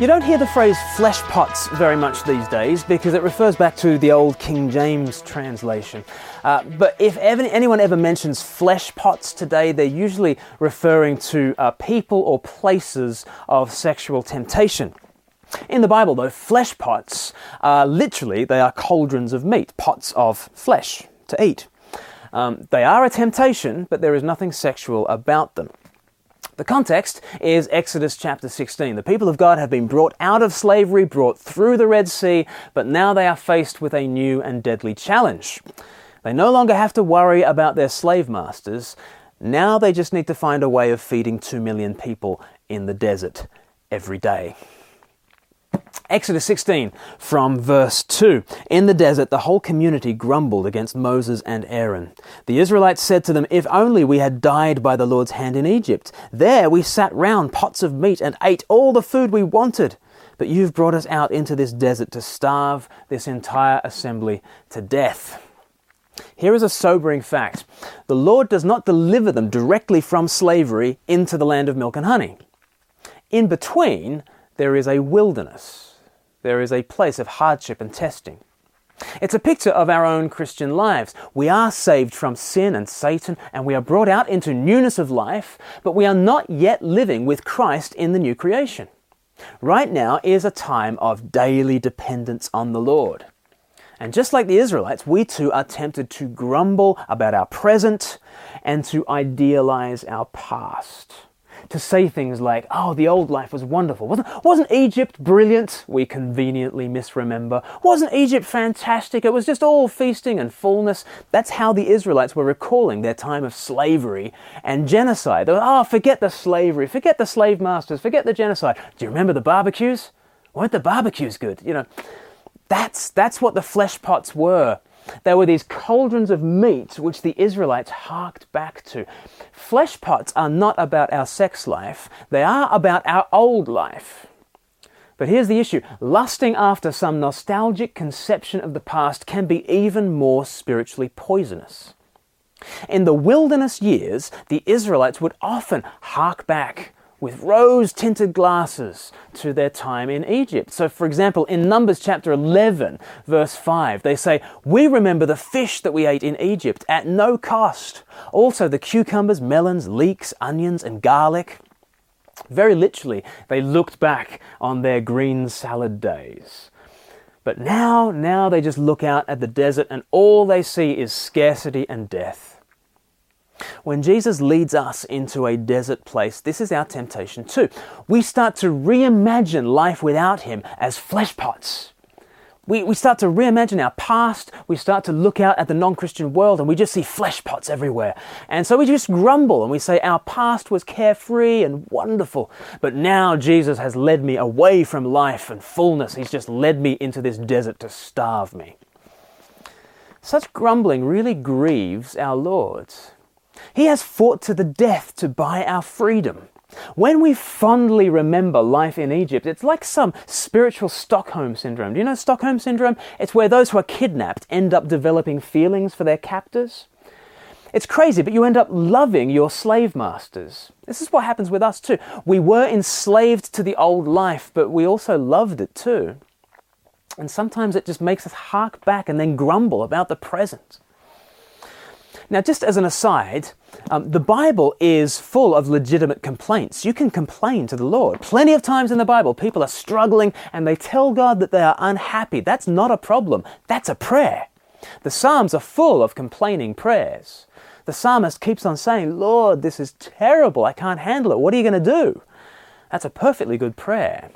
You don't hear the phrase flesh pots very much these days because it refers back to the old King James translation. Uh, but if ever, anyone ever mentions flesh pots today, they're usually referring to uh, people or places of sexual temptation. In the Bible, though, flesh pots are literally they are cauldrons of meat, pots of flesh to eat. Um, they are a temptation, but there is nothing sexual about them. The context is Exodus chapter 16. The people of God have been brought out of slavery, brought through the Red Sea, but now they are faced with a new and deadly challenge. They no longer have to worry about their slave masters. Now they just need to find a way of feeding two million people in the desert every day. Exodus 16 from verse 2. In the desert, the whole community grumbled against Moses and Aaron. The Israelites said to them, If only we had died by the Lord's hand in Egypt. There we sat round pots of meat and ate all the food we wanted. But you've brought us out into this desert to starve this entire assembly to death. Here is a sobering fact the Lord does not deliver them directly from slavery into the land of milk and honey. In between, there is a wilderness. There is a place of hardship and testing. It's a picture of our own Christian lives. We are saved from sin and Satan, and we are brought out into newness of life, but we are not yet living with Christ in the new creation. Right now is a time of daily dependence on the Lord. And just like the Israelites, we too are tempted to grumble about our present and to idealize our past to say things like, oh, the old life was wonderful. Wasn't, wasn't Egypt brilliant? We conveniently misremember. Wasn't Egypt fantastic? It was just all feasting and fullness. That's how the Israelites were recalling their time of slavery and genocide. They were, oh, forget the slavery, forget the slave masters, forget the genocide. Do you remember the barbecues? Weren't the barbecues good? You know, that's, that's what the flesh pots were there were these cauldrons of meat which the Israelites harked back to. Flesh pots are not about our sex life, they are about our old life. But here's the issue lusting after some nostalgic conception of the past can be even more spiritually poisonous. In the wilderness years, the Israelites would often hark back with rose tinted glasses to their time in Egypt. So, for example, in Numbers chapter 11, verse 5, they say, We remember the fish that we ate in Egypt at no cost. Also, the cucumbers, melons, leeks, onions, and garlic. Very literally, they looked back on their green salad days. But now, now they just look out at the desert and all they see is scarcity and death. When Jesus leads us into a desert place, this is our temptation too. We start to reimagine life without Him as flesh pots. We, we start to reimagine our past. We start to look out at the non Christian world and we just see flesh pots everywhere. And so we just grumble and we say, Our past was carefree and wonderful, but now Jesus has led me away from life and fullness. He's just led me into this desert to starve me. Such grumbling really grieves our Lord. He has fought to the death to buy our freedom. When we fondly remember life in Egypt, it's like some spiritual Stockholm syndrome. Do you know Stockholm syndrome? It's where those who are kidnapped end up developing feelings for their captors. It's crazy, but you end up loving your slave masters. This is what happens with us too. We were enslaved to the old life, but we also loved it too. And sometimes it just makes us hark back and then grumble about the present. Now, just as an aside, um, the Bible is full of legitimate complaints. You can complain to the Lord. Plenty of times in the Bible, people are struggling and they tell God that they are unhappy. That's not a problem, that's a prayer. The Psalms are full of complaining prayers. The psalmist keeps on saying, Lord, this is terrible. I can't handle it. What are you going to do? That's a perfectly good prayer.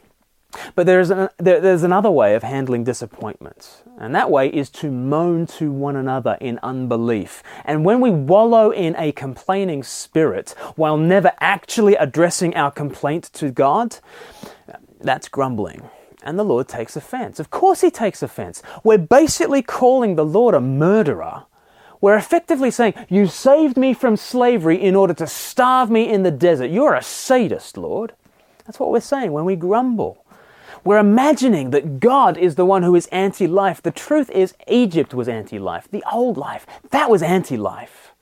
But there's, an, there, there's another way of handling disappointment, and that way is to moan to one another in unbelief. And when we wallow in a complaining spirit while never actually addressing our complaint to God, that's grumbling. And the Lord takes offense. Of course, He takes offense. We're basically calling the Lord a murderer. We're effectively saying, You saved me from slavery in order to starve me in the desert. You're a sadist, Lord. That's what we're saying when we grumble. We're imagining that God is the one who is anti life. The truth is, Egypt was anti life. The old life, that was anti life.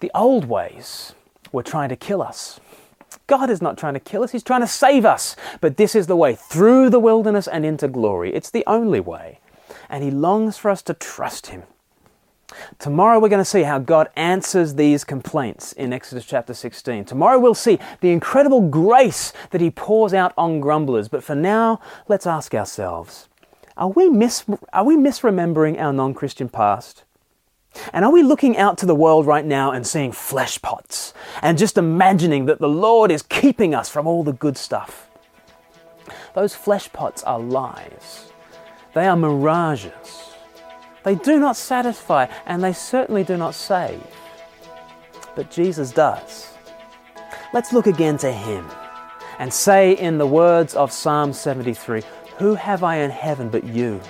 The old ways were trying to kill us. God is not trying to kill us, He's trying to save us. But this is the way through the wilderness and into glory. It's the only way. And He longs for us to trust Him. Tomorrow we're going to see how God answers these complaints in Exodus chapter 16. Tomorrow we'll see the incredible grace that He pours out on grumblers. But for now, let's ask ourselves are we, mis- are we misremembering our non Christian past? And are we looking out to the world right now and seeing flesh pots and just imagining that the Lord is keeping us from all the good stuff? Those flesh pots are lies. They are mirages. They do not satisfy and they certainly do not save. But Jesus does. Let's look again to Him and say, in the words of Psalm 73, Who have I in heaven but you?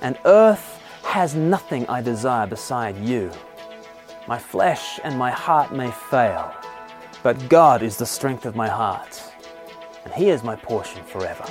And earth has nothing I desire beside you. My flesh and my heart may fail, but God is the strength of my heart, and He is my portion forever.